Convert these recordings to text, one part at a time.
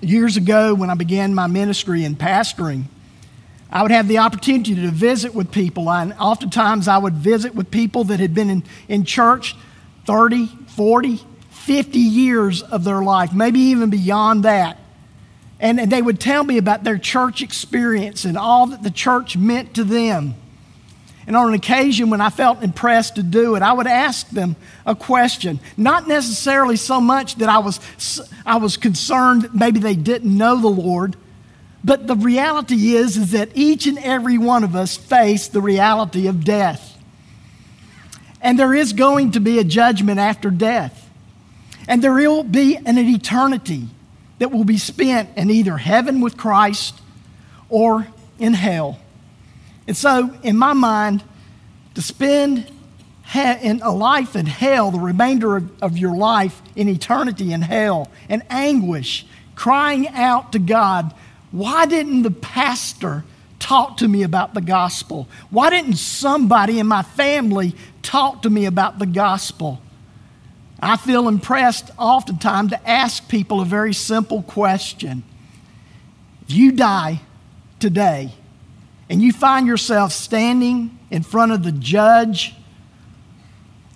years ago when I began my ministry in pastoring, I would have the opportunity to visit with people. And oftentimes I would visit with people that had been in, in church 30, 40, 50 years of their life, maybe even beyond that. And, and they would tell me about their church experience and all that the church meant to them. And on an occasion when I felt impressed to do it, I would ask them a question. Not necessarily so much that I was, I was concerned that maybe they didn't know the Lord, but the reality is, is that each and every one of us face the reality of death. And there is going to be a judgment after death. And there will be an eternity that will be spent in either heaven with Christ or in hell. And so, in my mind, to spend in a life in hell, the remainder of, of your life in eternity in hell, and anguish, crying out to God, why didn't the pastor talk to me about the gospel? Why didn't somebody in my family talk to me about the gospel? I feel impressed oftentimes to ask people a very simple question. If you die today, and you find yourself standing in front of the judge,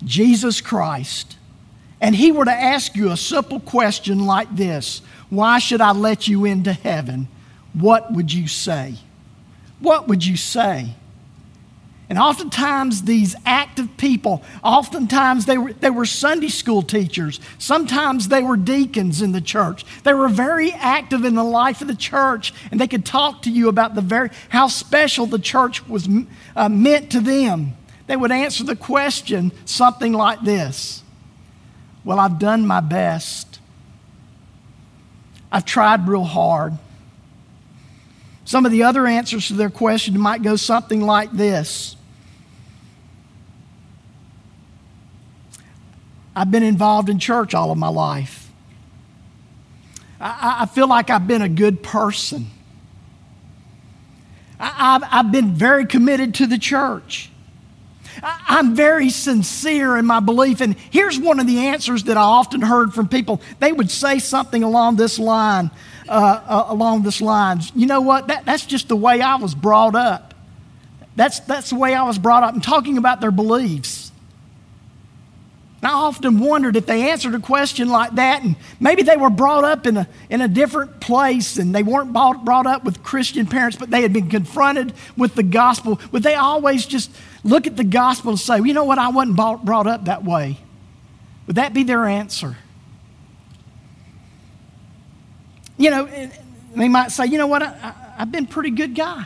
Jesus Christ, and he were to ask you a simple question like this Why should I let you into heaven? What would you say? What would you say? And oftentimes, these active people, oftentimes they were, they were Sunday school teachers. Sometimes they were deacons in the church. They were very active in the life of the church, and they could talk to you about the very, how special the church was uh, meant to them. They would answer the question something like this Well, I've done my best, I've tried real hard. Some of the other answers to their question might go something like this I've been involved in church all of my life. I, I feel like I've been a good person. I, have I've been very committed to the church. I, am very sincere in my belief. And here's one of the answers that I often heard from people. They would say something along this line, uh, uh, along this lines. You know what? That, that's just the way I was brought up. That's, that's the way I was brought up. And talking about their beliefs. And I often wondered if they answered a question like that, and maybe they were brought up in a, in a different place and they weren't brought, brought up with Christian parents, but they had been confronted with the gospel. Would they always just look at the gospel and say, you know what, I wasn't brought up that way? Would that be their answer? You know, they might say, you know what, I, have been a pretty good guy.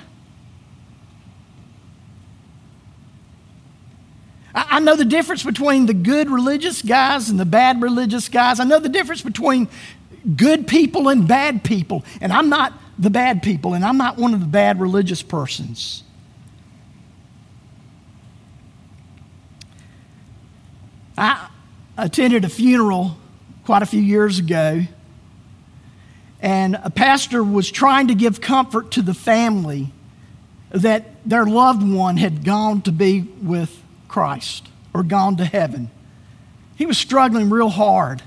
I, know the difference between the good religious guys and the bad religious guys. I know the difference between good people and bad people. And I'm not the bad people, and I'm not one of the bad religious persons. I attended a funeral quite a few years ago, and a pastor was trying to give comfort to the family that their loved one had gone to be with Christ or gone to heaven. He was struggling real hard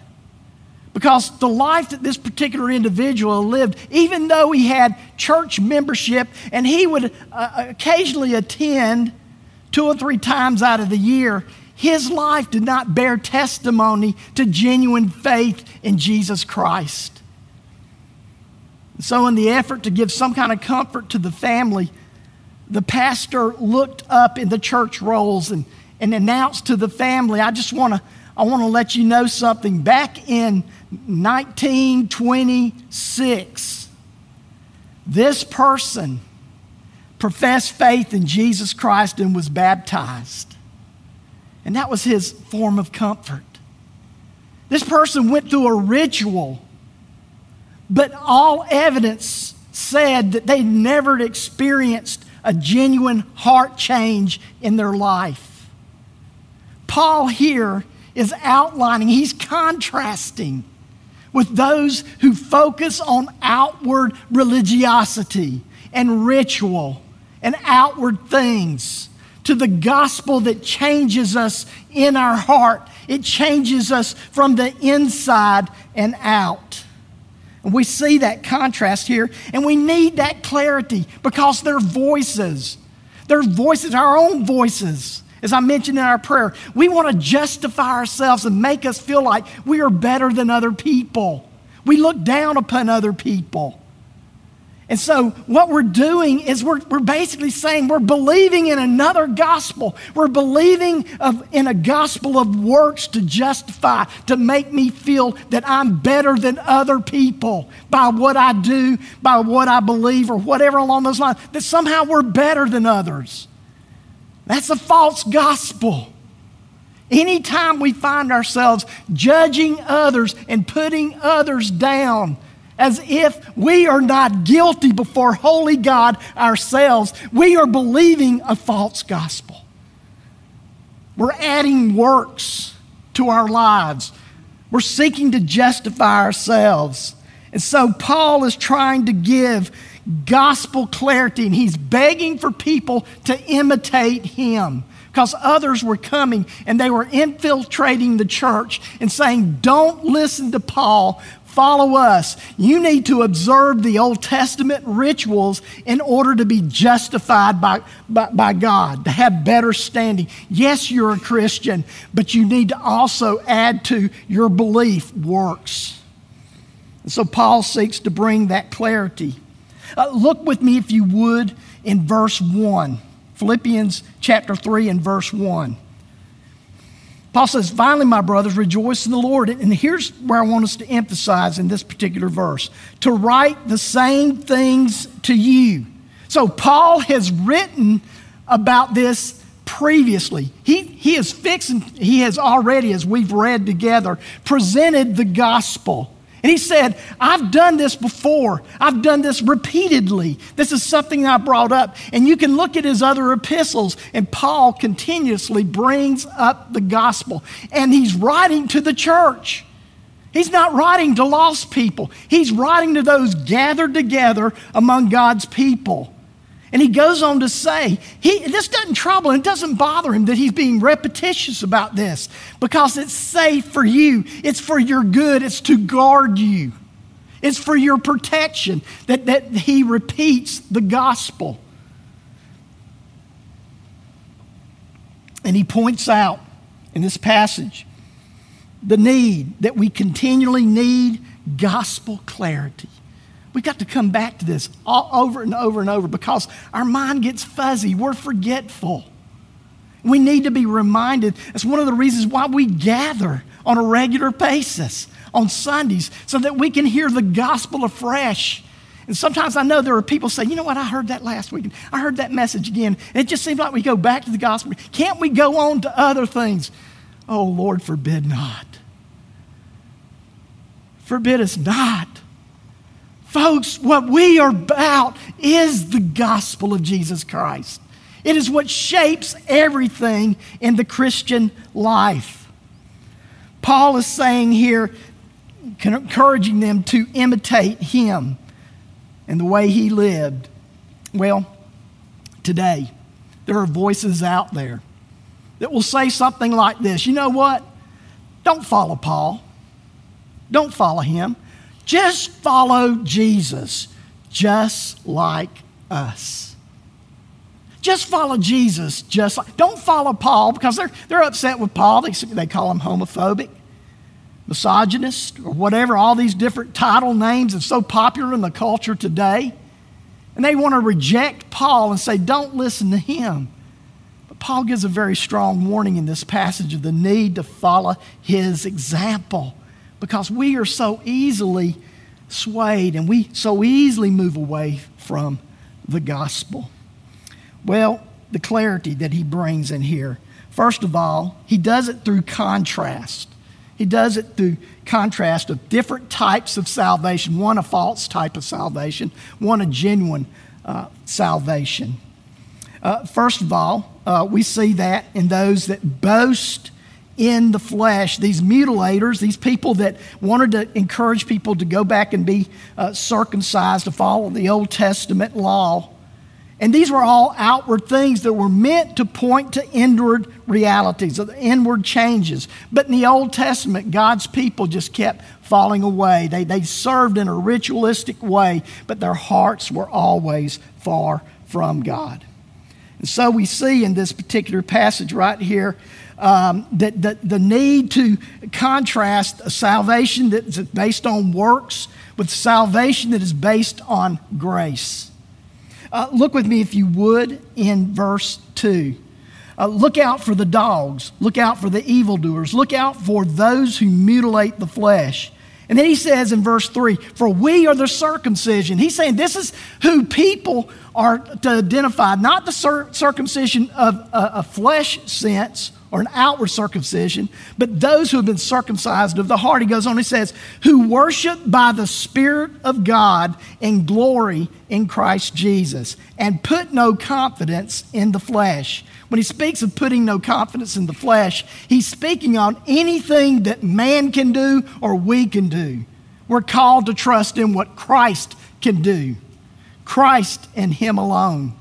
because the life that this particular individual lived, even though he had church membership and he would uh, occasionally attend two or three times out of the year, his life did not bear testimony to genuine faith in Jesus Christ. So, in the effort to give some kind of comfort to the family, the pastor looked up in the church rolls and, and announced to the family, I just want to I want to let you know something. Back in 1926, this person professed faith in Jesus Christ and was baptized. And that was his form of comfort. This person went through a ritual, but all evidence said that they never experienced a genuine heart change in their life. Paul here is outlining, he's contrasting with those who focus on outward religiosity and ritual and outward things to the gospel that changes us in our heart. It changes us from the inside and out. And we see that contrast here, and we need that clarity because their voices, their voices, our own voices, as I mentioned in our prayer, we want to justify ourselves and make us feel like we are better than other people. We look down upon other people. And so, what we're doing is we're, we're basically saying we're believing in another gospel. We're believing of, in a gospel of works to justify, to make me feel that I'm better than other people by what I do, by what I believe, or whatever along those lines, that somehow we're better than others. That's a false gospel. Anytime we find ourselves judging others and putting others down, as if we are not guilty before holy God ourselves. We are believing a false gospel. We're adding works to our lives. We're seeking to justify ourselves. And so Paul is trying to give gospel clarity, and he's begging for people to imitate him because others were coming and they were infiltrating the church and saying, Don't listen to Paul, follow us. You need to observe the Old Testament rituals in order to be justified by, by, by, God, to have better standing. Yes, you're a Christian, but you need to also add to your belief works. And so Paul seeks to bring that clarity. Uh, look with me, if you would, in verse 1. Philippians chapter 3 and verse 1. Paul says, finally, my brothers, rejoice in the Lord. And here's where I want us to emphasize in this particular verse to write the same things to you. So, Paul has written about this previously. He, he is fixing, he has already, as we've read together, presented the gospel. And he said, I've done this before. I've done this repeatedly. This is something I brought up. And you can look at his other epistles, and Paul continuously brings up the gospel. And he's writing to the church. He's not writing to lost people, he's writing to those gathered together among God's people. And he goes on to say, he, this doesn't trouble him, it doesn't bother him that he's being repetitious about this because it's safe for you, it's for your good, it's to guard you, it's for your protection that, that he repeats the gospel. And he points out in this passage the need that we continually need gospel clarity. We got to come back to this all over and over and over because our mind gets fuzzy. We're forgetful. We need to be reminded. It's one of the reasons why we gather on a regular basis on Sundays so that we can hear the gospel afresh. And sometimes I know there are people say, you know what, I heard that last week. I heard that message again. And it just seems like we go back to the gospel. Can't we go on to other things? Oh, Lord, forbid not. Forbid us not. Folks, what we are about is the gospel of Jesus Christ. It is what shapes everything in the Christian life. Paul is saying here, encouraging them to imitate him and the way he lived. Well, today, there are voices out there that will say something like this You know what? Don't follow Paul. Don't follow him. Just follow Jesus, just like us. Just follow Jesus, just like, don't follow Paul because they're, they're upset with Paul. They, they call him homophobic, misogynist, or whatever, all these different title names that's so popular in the culture today. And they want to reject Paul and say, don't listen to him. But Paul gives a very strong warning in this passage of the need to follow his example because we are so easily swayed and we so easily move away from the gospel. Well, the clarity that he brings in here. First of all, he does it through contrast. He does it through contrast of different types of salvation one a false type of salvation, one a genuine uh, salvation. Uh, first of all, uh, we see that in those that boast in the flesh, these mutilators, these people that wanted to encourage people to go back and be uh, circumcised, to follow the Old Testament law. And these were all outward things that were meant to point to inward realities, of inward changes. But in the Old Testament, God's people just kept falling away. They, they served in a ritualistic way, but their hearts were always far from God. And so we see in this particular passage right here um, that, that the need to contrast a salvation that's based on works with salvation that is based on grace. Uh, look with me, if you would, in verse 2. Uh, look out for the dogs. Look out for the evildoers. Look out for those who mutilate the flesh. And then he says in verse 3 For we are the circumcision. He's saying this is who people are to identify, not the cir- circumcision of a, a flesh sense or an outward circumcision, but those who have been circumcised of the heart. He goes on, he says, who worship by the Spirit of God in glory in Christ Jesus and put no confidence in the flesh. When he speaks of putting no confidence in the flesh, he's speaking on anything that man can do or we can do. We're called to trust in what Christ can do, Christ and Him alone.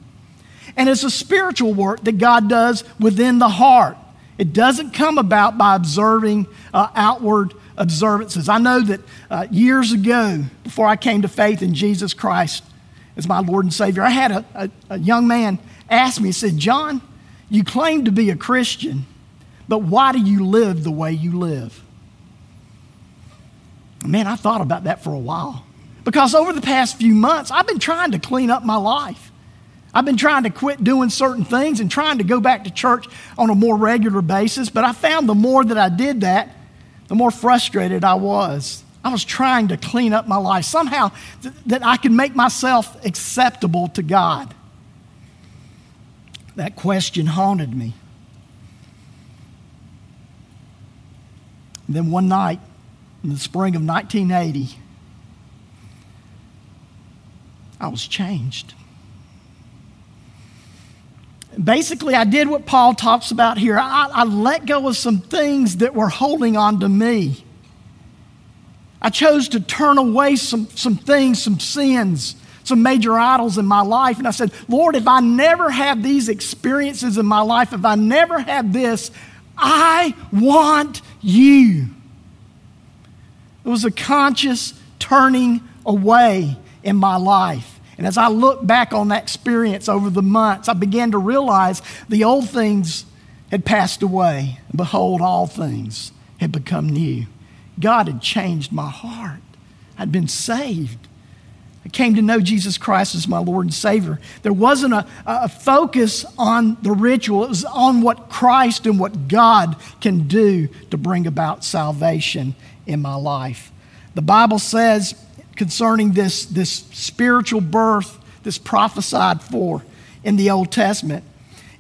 And it's a spiritual work that God does within the heart. It doesn't come about by observing uh, outward observances. I know that uh, years ago, before I came to faith in Jesus Christ as my Lord and Savior, I had a, a, a young man ask me, he said, John, you claim to be a Christian, but why do you live the way you live? Man, I thought about that for a while. Because over the past few months, I've been trying to clean up my life. I've been trying to quit doing certain things and trying to go back to church on a more regular basis, but I found the more that I did that, the more frustrated I was. I was trying to clean up my life somehow th- that I could make myself acceptable to God. That question haunted me. And then one night in the spring of 1980, I was changed basically, I did what Paul talks about here. I, I, let go of some things that were holding on to me. I chose to turn away some, some things, some sins, some major idols in my life. And I said, Lord, if I never have these experiences in my life, if I never have this, I want you. It was a conscious turning away in my life. And as I look back on that experience over the months, I began to realize the old things had passed away. Behold, all things had become new. God had changed my heart. I'd been saved. I came to know Jesus Christ as my Lord and Savior. There wasn't a, a, focus on the ritual, it was on what Christ and what God can do to bring about salvation in my life. The Bible says concerning this, this spiritual birth that's prophesied for in the Old Testament.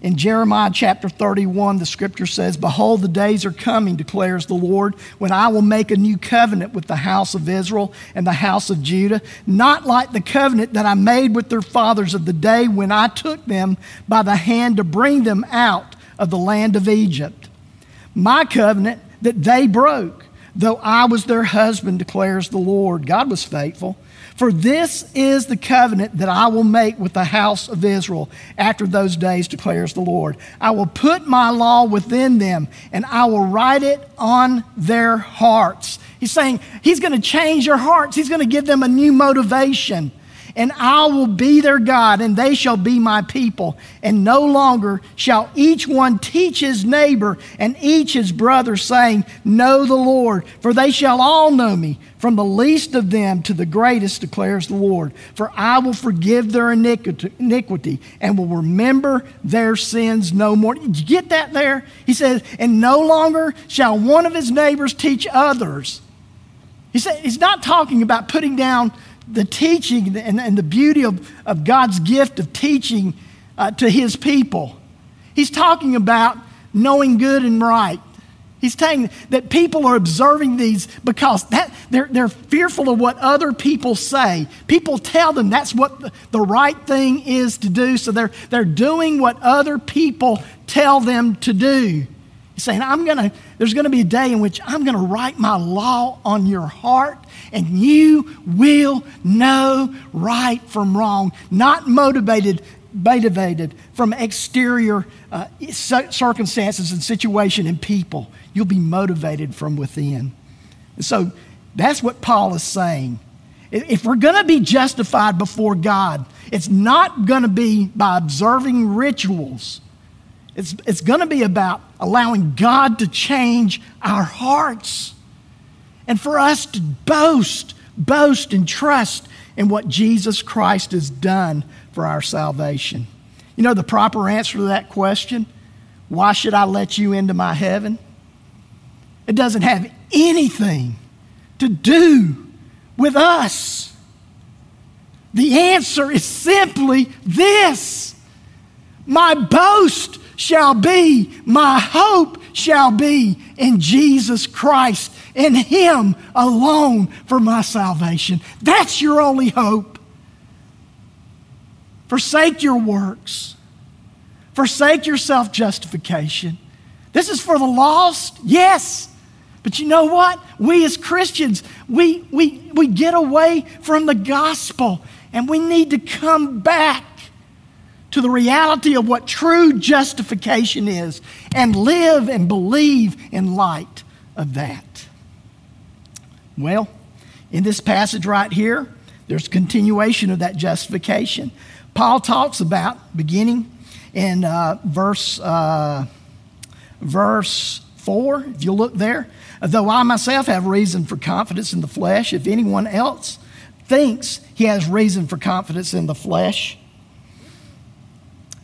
In Jeremiah chapter 31, the scripture says, Behold, the days are coming, declares the Lord, when I will make a new covenant with the house of Israel and the house of Judah, not like the covenant that I made with their fathers of the day when I took them by the hand to bring them out of the land of Egypt. My covenant that they broke though I was their husband, declares the Lord. God was faithful. For this is the covenant that I will make with the house of Israel after those days, declares the Lord. I will put my law within them, and I will write it on their hearts. He's saying he's going to change their hearts, he's going to give them a new motivation and I will be their God, and they shall be my people. And no longer shall each one teach his neighbor and each his brother, saying, Know the Lord, for they shall all know me, from the least of them to the greatest, declares the Lord. For I will forgive their iniquity and will remember their sins no more. Did you get that there? He says, And no longer shall one of his neighbors teach others. He said, He's not talking about putting down the teaching and, and the beauty of, of God's gift of teaching uh, to his people. He's talking about knowing good and right. He's saying that people are observing these because that, they're, they're fearful of what other people say. People tell them that's what the, the right thing is to do, so they're, they're doing what other people tell them to do. Saying, I'm gonna, there's gonna be a day in which I'm gonna write my law on your heart and you will know right from wrong, not motivated motivated from exterior uh, circumstances and situation and people. You'll be motivated from within. And so that's what Paul is saying. If we're going to be justified before God, it's not going to be by observing rituals. It's, it's going to be about allowing God to change our hearts and for us to boast, boast, and trust in what Jesus Christ has done for our salvation. You know the proper answer to that question? Why should I let you into my heaven? It doesn't have anything to do with us. The answer is simply this My boast shall be, my hope shall be in Jesus Christ, in Him alone for my salvation. That's your only hope. Forsake your works, forsake your self justification. This is for the lost, yes. But you know what? We as Christians, we, we, we get away from the gospel and we need to come back to the reality of what true justification is and live and believe in light of that. Well, in this passage right here, there's continuation of that justification. Paul talks about beginning in uh, verse uh, verse four. If you look there, though I myself have reason for confidence in the flesh, if anyone else thinks he has reason for confidence in the flesh,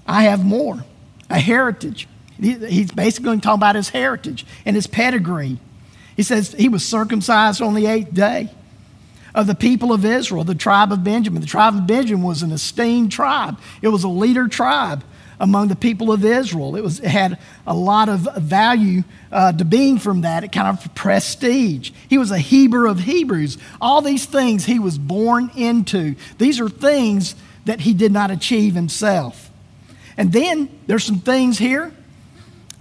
I have more a heritage. He's basically talking about his heritage and his pedigree. He says he was circumcised on the eighth day of the people of Israel, the tribe of Benjamin. The tribe of Benjamin was an esteemed tribe, it was a leader tribe among the people of Israel. It, was, it had a lot of value uh, to being from that, it kind of prestige. He was a Hebrew of Hebrews. All these things he was born into. These are things that he did not achieve himself. And then there's some things here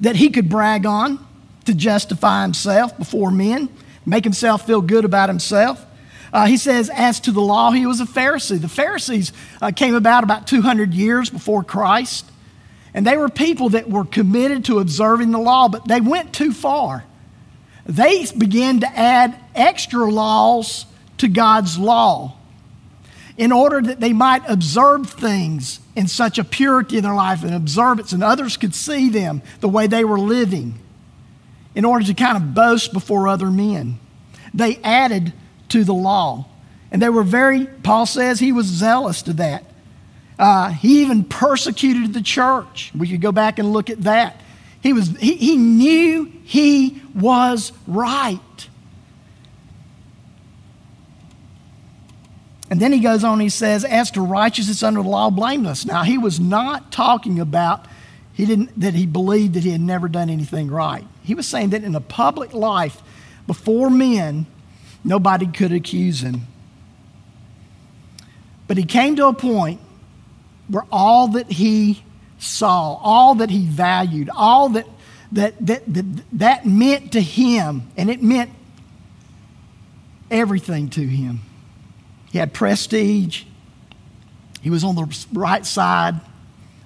that he could brag on to justify himself before men, make himself feel good about himself. Uh, he says, as to the law, he was a Pharisee. The Pharisees uh, came about about 200 years before Christ, and they were people that were committed to observing the law, but they went too far. They began to add extra laws to God's law in order that they might observe things in such a purity in their life and observance, and others could see them the way they were living in order to kind of boast before other men. They added to the law. And they were very, Paul says he was zealous to that. Uh, he even persecuted the church. We could go back and look at that. He, was, he, he knew he was right. And then he goes on, he says, As to righteousness under the law, blameless. Now, he was not talking about he didn't, that he believed that he had never done anything right. He was saying that in a public life, before men, nobody could accuse him. But he came to a point where all that he saw, all that he valued, all that that, that, that, that meant to him, and it meant everything to him. He had prestige, he was on the right side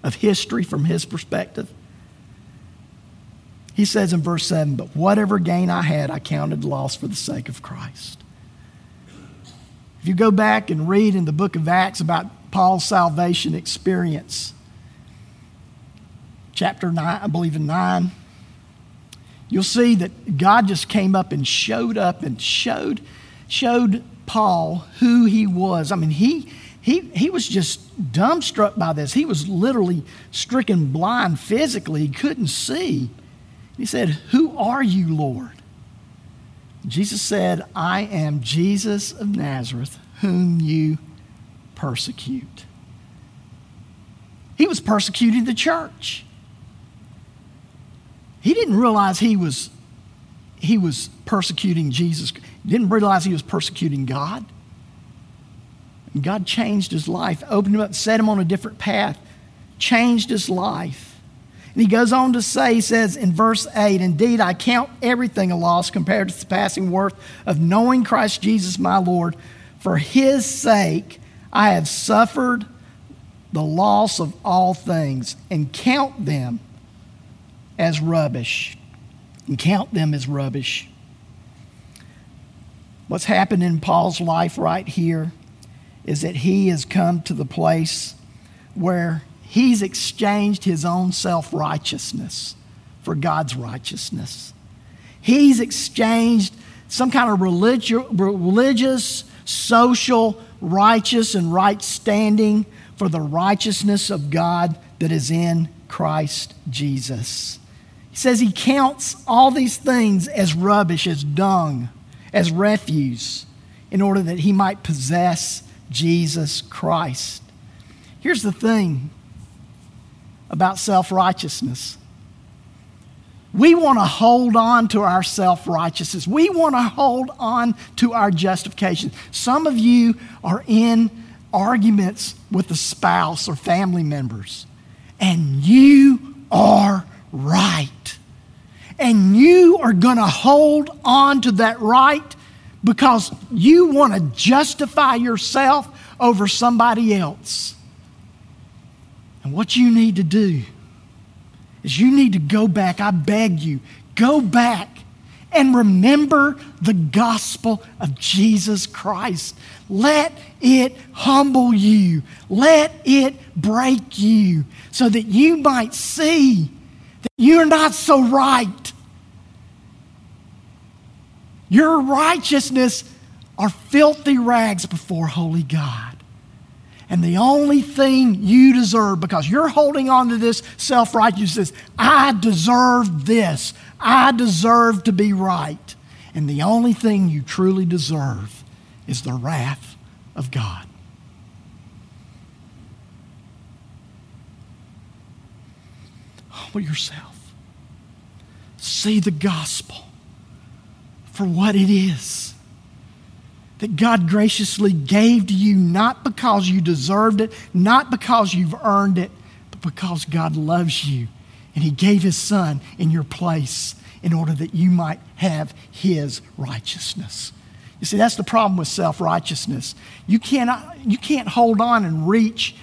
of history from his perspective. He says in verse 7 But whatever gain I had, I counted loss for the sake of Christ. If you go back and read in the book of Acts about Paul's salvation experience, chapter 9, I believe in 9, you'll see that God just came up and showed up and showed, showed Paul who he was. I mean, he, he, he was just dumbstruck by this. He was literally stricken blind physically. He couldn't see. He said, Who are you, Lord? Jesus said, I am Jesus of Nazareth, whom you persecute. He was persecuting the church. He didn't realize he was, he was persecuting Jesus. Didn't realize he was persecuting God. And God changed his life, opened him up, set him on a different path, changed his life. And he goes on to say, he says in verse 8, Indeed, I count everything a loss compared to the passing worth of knowing Christ Jesus my Lord. For his sake, I have suffered the loss of all things and count them as rubbish. And count them as rubbish. What's happened in Paul's life right here is that he has come to the place where he's exchanged his own self righteousness for God's righteousness. He's exchanged some kind of religi- religious, social, righteous, and right standing for the righteousness of God that is in Christ Jesus. Says he counts all these things as rubbish, as dung, as refuse, in order that he might possess Jesus Christ. Here's the thing about self righteousness we want to hold on to our self righteousness. We want to hold on to our justification. Some of you are in arguments with a spouse or family members, and you are right. And you are going to hold on to that right because you want to justify yourself over somebody else. And what you need to do is you need to go back. I beg you, go back and remember the gospel of Jesus Christ. Let it humble you, let it break you, so that you might see you're not so right. Your righteousness are filthy rags before holy God. And the only thing you deserve, because you're holding on to this self righteousness, I deserve this. I deserve to be right. And the only thing you truly deserve is the wrath of God. Humble yourself. See the gospel for what it is that God graciously gave to you not because you deserved it, not because you've earned it, but because God loves you and He gave His Son in your place in order that you might have His righteousness. You see, that's the problem with self righteousness. You, cannot, you can't hold on and reach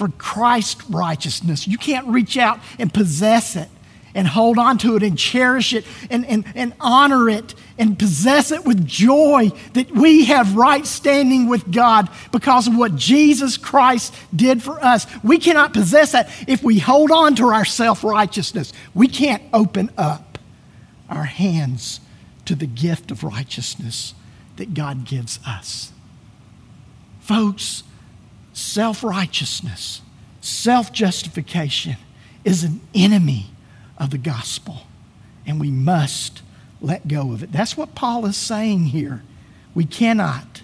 for Christ's righteousness, you can't reach out and possess it and hold on to it and cherish it and, and, and honor it and possess it with joy that we have right standing with God because of what Jesus Christ did for us. We cannot possess that if we hold on to our self righteousness. We can't open up our hands to the gift of righteousness that God gives us. Folks, self righteousness, self justification is an enemy of the gospel, and we must let go of it. That's what Paul is saying here. We cannot,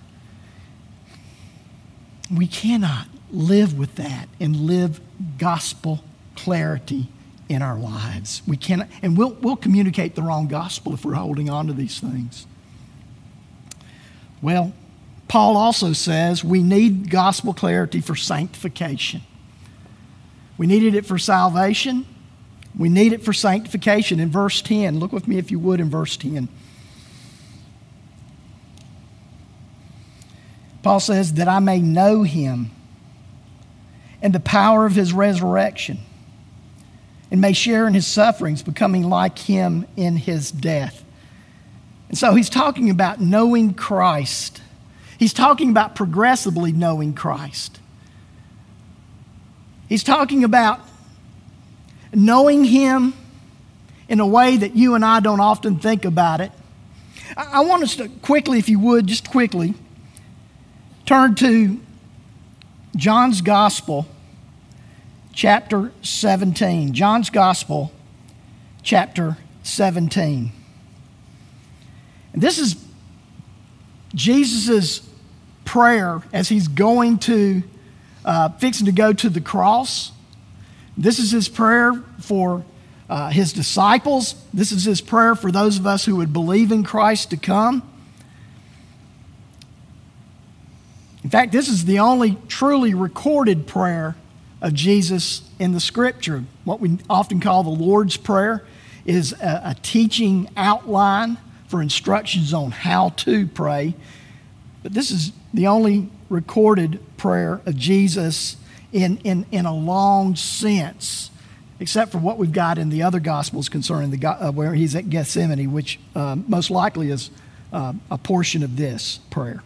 we cannot live with that and live gospel clarity in our lives. We cannot, and we'll, we'll communicate the wrong gospel if we're holding on to these things. Well, Paul also says we need gospel clarity for sanctification. We needed it for salvation, we need it for sanctification. In verse 10, look with me if you would in verse 10. Paul says, That I may know him and the power of his resurrection, and may share in his sufferings, becoming like him in his death. And so he's talking about knowing Christ. He's talking about progressively knowing Christ. He's talking about knowing Him in a way that you and I don't often think about it. I, want us to quickly, if you would, just quickly, turn to John's Gospel, chapter 17. John's Gospel, chapter 17. And this is Jesus' prayer as he's going to, uh, fixing to go to the cross. This is his prayer for uh, his disciples. This is his prayer for those of us who would believe in Christ to come. In fact, this is the only truly recorded prayer of Jesus in the scripture. What we often call the Lord's Prayer is a, a teaching outline for instructions on how to pray. But this is the only recorded prayer of Jesus in, in, in a long sense, except for what we've got in the other Gospels concerning the, uh, where he's at Gethsemane, which uh, most likely is uh, a portion of this prayer.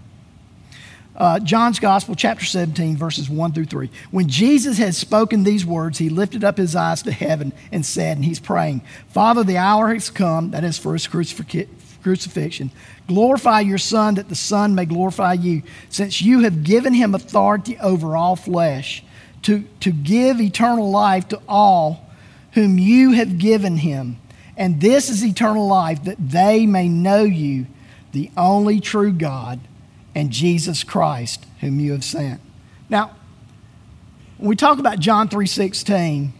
Uh, John's Gospel, chapter 17, verses 1 through 3. When Jesus had spoken these words, he lifted up his eyes to heaven and said, and he's praying, Father, the hour has come, that is for his crucifixion. Glorify your Son, that the Son may glorify you, since you have given him authority over all flesh, to, to give eternal life to all whom you have given him. And this is eternal life, that they may know you, the only true God and Jesus Christ whom you have sent. Now, when we talk about John 3:16,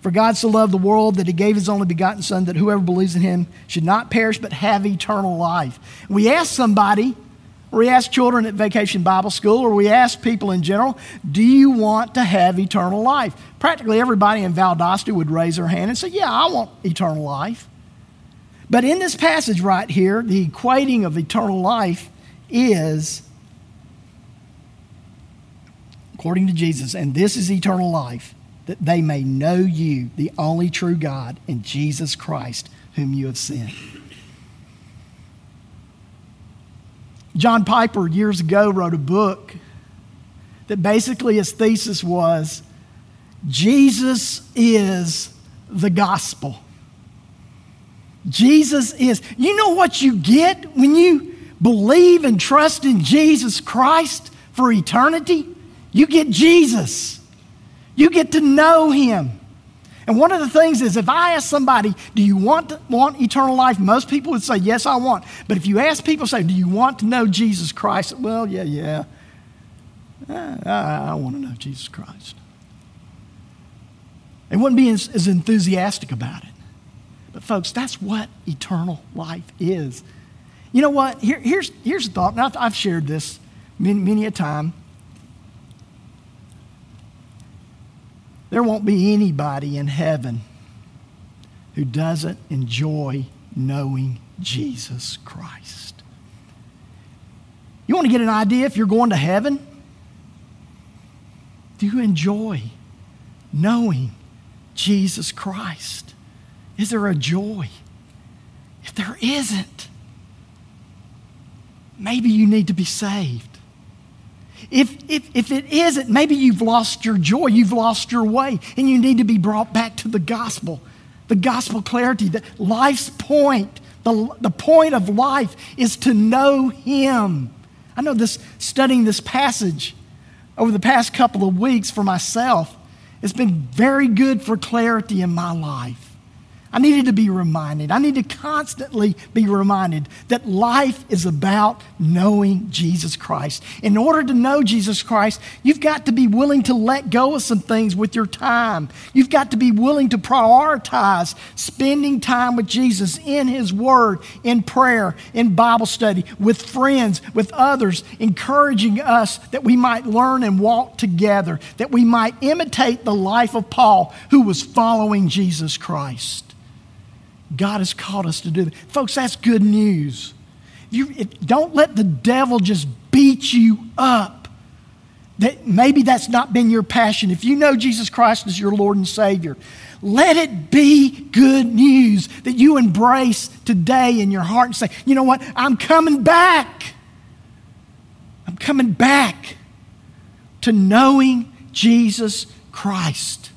for God so loved the world that he gave his only begotten son that whoever believes in him should not perish but have eternal life. We ask somebody, or we ask children at vacation Bible school, or we ask people in general, do you want to have eternal life? Practically everybody in Valdosta would raise their hand and say, yeah, I want eternal life. But in this passage right here, the equating of eternal life is, according to Jesus, and this is eternal life, that they may know you, the only true God, and Jesus Christ, whom you have sent. John Piper, years ago, wrote a book that basically his thesis was Jesus is the gospel. Jesus is. You know what you get when you believe and trust in Jesus Christ for eternity, you get Jesus. You get to know him. And one of the things is if I ask somebody, do you want, want eternal life? Most people would say, yes, I want. But if you ask people, say, do you want to know Jesus Christ? Well, yeah, yeah. Uh, I, I want to know Jesus Christ. They wouldn't be as, as enthusiastic about it. But, folks, that's what eternal life is. You know what? Here, here's, here's the thought. Now, I've shared this many, many a time. There won't be anybody in heaven who doesn't enjoy knowing Jesus Christ. You want to get an idea if you're going to heaven? Do you enjoy knowing Jesus Christ? Is there a joy? If there isn't, maybe you need to be saved. If, if, if it isn't, maybe you've lost your joy, you've lost your way, and you need to be brought back to the gospel, the gospel clarity, that life's point, the, the point of life is to know Him. I know this, studying this passage over the past couple of weeks for myself, it's been very good for clarity in my life. I needed to be reminded. I need to constantly be reminded that life is about knowing Jesus Christ. In order to know Jesus Christ, you've got to be willing to let go of some things with your time. You've got to be willing to prioritize spending time with Jesus in His Word, in prayer, in Bible study, with friends, with others, encouraging us that we might learn and walk together, that we might imitate the life of Paul, who was following Jesus Christ. God has called us to do that. Folks, that's good news. You, it, don't let the devil just beat you up. That maybe that's not been your passion. If you know Jesus Christ as your Lord and Savior, let it be good news that you embrace today in your heart and say, you know what? I'm coming back. I'm coming back to knowing Jesus Christ.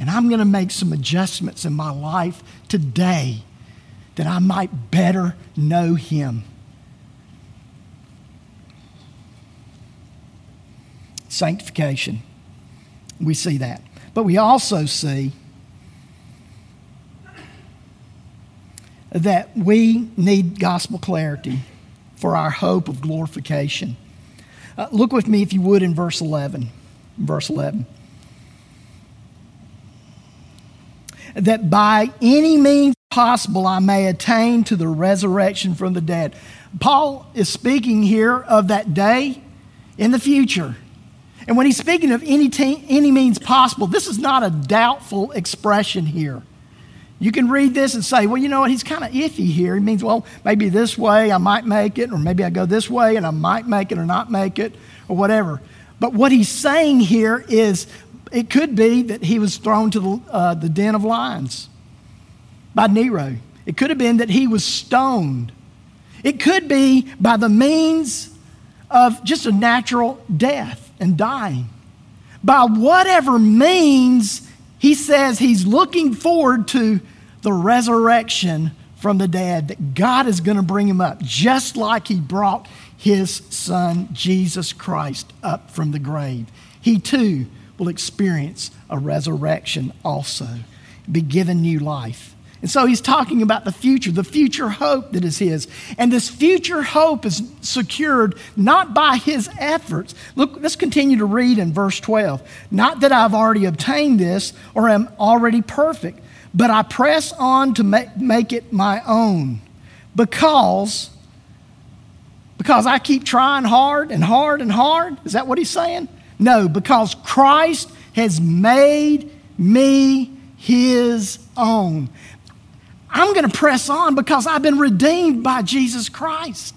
And I'm going to make some adjustments in my life today that I might better know Him. Sanctification. We see that. But we also see that we need gospel clarity for our hope of glorification. Uh, look with me, if you would, in verse 11. Verse 11. That by any means possible I may attain to the resurrection from the dead. Paul is speaking here of that day in the future. And when he's speaking of any, any means possible, this is not a doubtful expression here. You can read this and say, well, you know what, he's kind of iffy here. He means, well, maybe this way I might make it, or maybe I go this way and I might make it or not make it, or whatever. But what he's saying here is it could be that he was thrown to the, uh, the den of lions by Nero. It could have been that he was stoned. It could be by the means of just a natural death and dying. By whatever means, he says he's looking forward to the resurrection from the dead, that God is going to bring him up, just like he brought his son, Jesus Christ, up from the grave. He too will experience a resurrection also, be given new life. And so he's talking about the future, the future hope that is his. And this future hope is secured not by his efforts. Look, let's continue to read in verse 12. Not that I've already obtained this or am already perfect, but I press on to make, make it my own because because I keep trying hard and hard and hard. Is that what he's saying? No, because Christ has made me his own. I'm going to press on because I've been redeemed by Jesus Christ.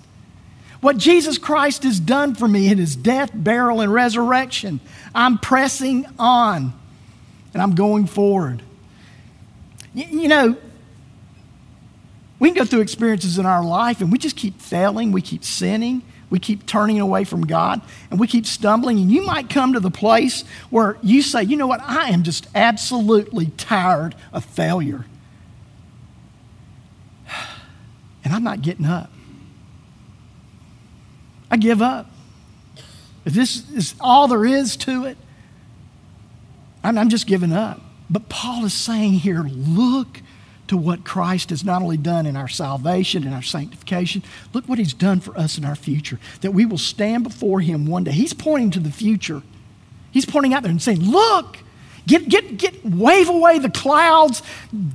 What Jesus Christ has done for me in his death, burial, and resurrection, I'm pressing on and I'm going forward. You, know, we can go through experiences in our life and we just keep failing, we keep sinning, we keep turning away from God, and we keep stumbling. And you might come to the place where you say, you know what, I am just absolutely tired of failure. And I'm not getting up. I give up. If this is all there is to it, I'm, just giving up. But Paul is saying here, look to what Christ has not only done in our salvation and our sanctification, look what he's done for us in our future, that we will stand before him one day. He's pointing to the future. He's pointing out there and saying, Look, Get, get, get, wave away the clouds.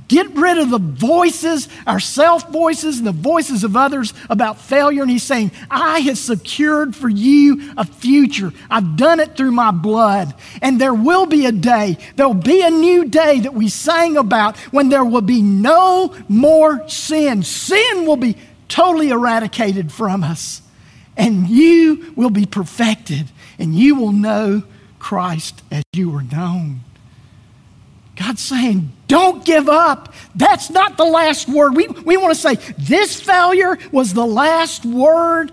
Get rid of the voices, our self voices, and the voices of others about failure. And he's saying, I have secured for you a future. I've done it through my blood. And there will be a day, there will be a new day that we sang about when there will be no more sin. Sin will be totally eradicated from us. And you will be perfected. And you will know Christ as you were known. God's saying, don't give up. That's not the last word. We, we want to say, this failure was the last word.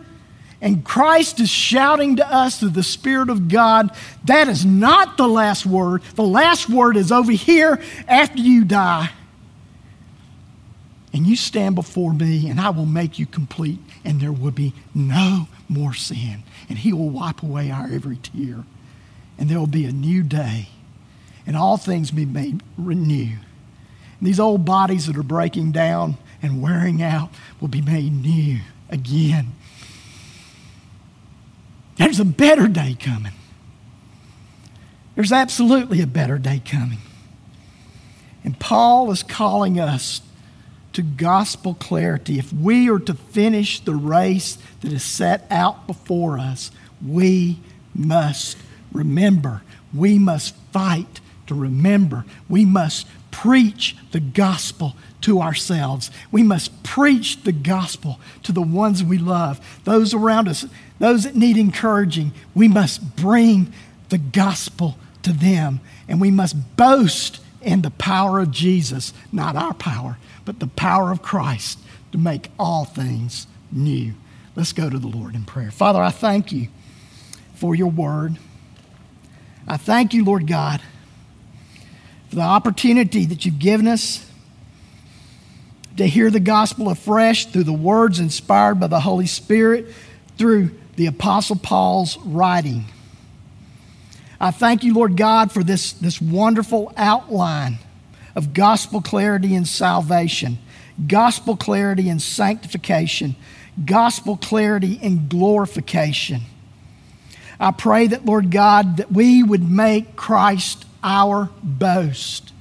And Christ is shouting to us through the Spirit of God, that is not the last word. The last word is over here after you die. And you stand before me, and I will make you complete, and there will be no more sin. And He will wipe away our every tear. And there will be a new day and all things be made new. And these old bodies that are breaking down and wearing out will be made new again. There's a better day coming. There's absolutely a better day coming. And Paul is calling us to gospel clarity. If we are to finish the race that is set out before us, we must remember, we must fight to remember we must preach the gospel to ourselves. We must preach the gospel to the ones we love, those around us, those that need encouraging. We must bring the gospel to them, and we must boast in the power of Jesus, not our power, but the power of Christ to make all things new. Let's go to the Lord in prayer. Father, I thank you for your word. I thank you, Lord God the opportunity that you've given us to hear the gospel afresh through the words inspired by the Holy Spirit through the Apostle Paul's writing. I thank you, Lord God, for this, this wonderful outline of gospel clarity and salvation, gospel clarity and sanctification, gospel clarity and glorification. I pray that, Lord God, that we would make Christ our boast.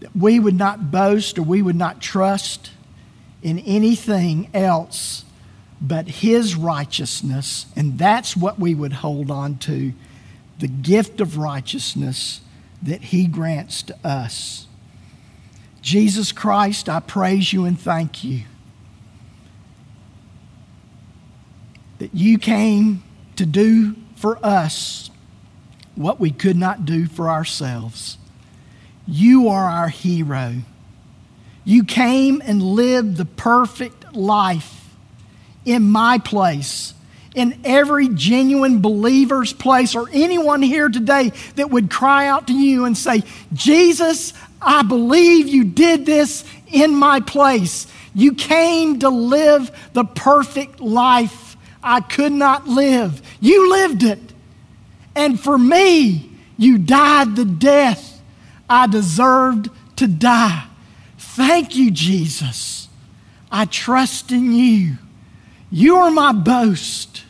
That we would not boast or we would not trust in anything else but His righteousness, and that's what we would hold on to the gift of righteousness that He grants to us. Jesus Christ, I praise you and thank you that you came to do for us what we could not do for ourselves. You are our hero. You came and lived the perfect life in my place, in every genuine believer's place, or anyone here today that would cry out to you and say, Jesus, I believe you did this in my place. You came to live the perfect life I could not live. You lived it. And for me, you died the death I deserved to die. Thank you, Jesus. I trust in you. You are my boast.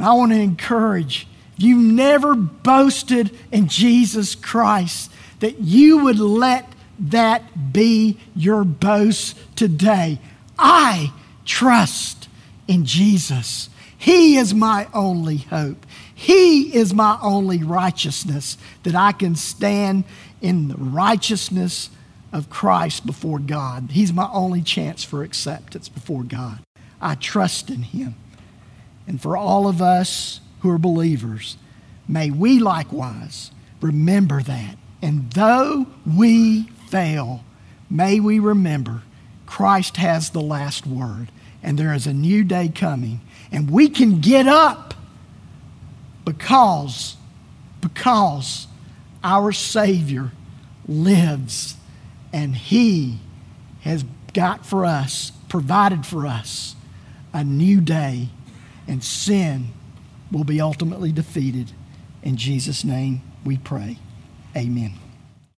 I want to encourage you never boasted in Jesus Christ that you would let that be your boast today. I trust in Jesus. He is my only hope. He is my only righteousness that I can stand in the righteousness of Christ before God. He's my only chance for acceptance before God. I trust in Him. And for all of us who are believers, may we likewise remember that. And though we fail, may we remember Christ has the last word and there is a new day coming. And we can get up because, because our Savior lives and He has got for us, provided for us, a new day, and sin will be ultimately defeated. In Jesus' name we pray. Amen.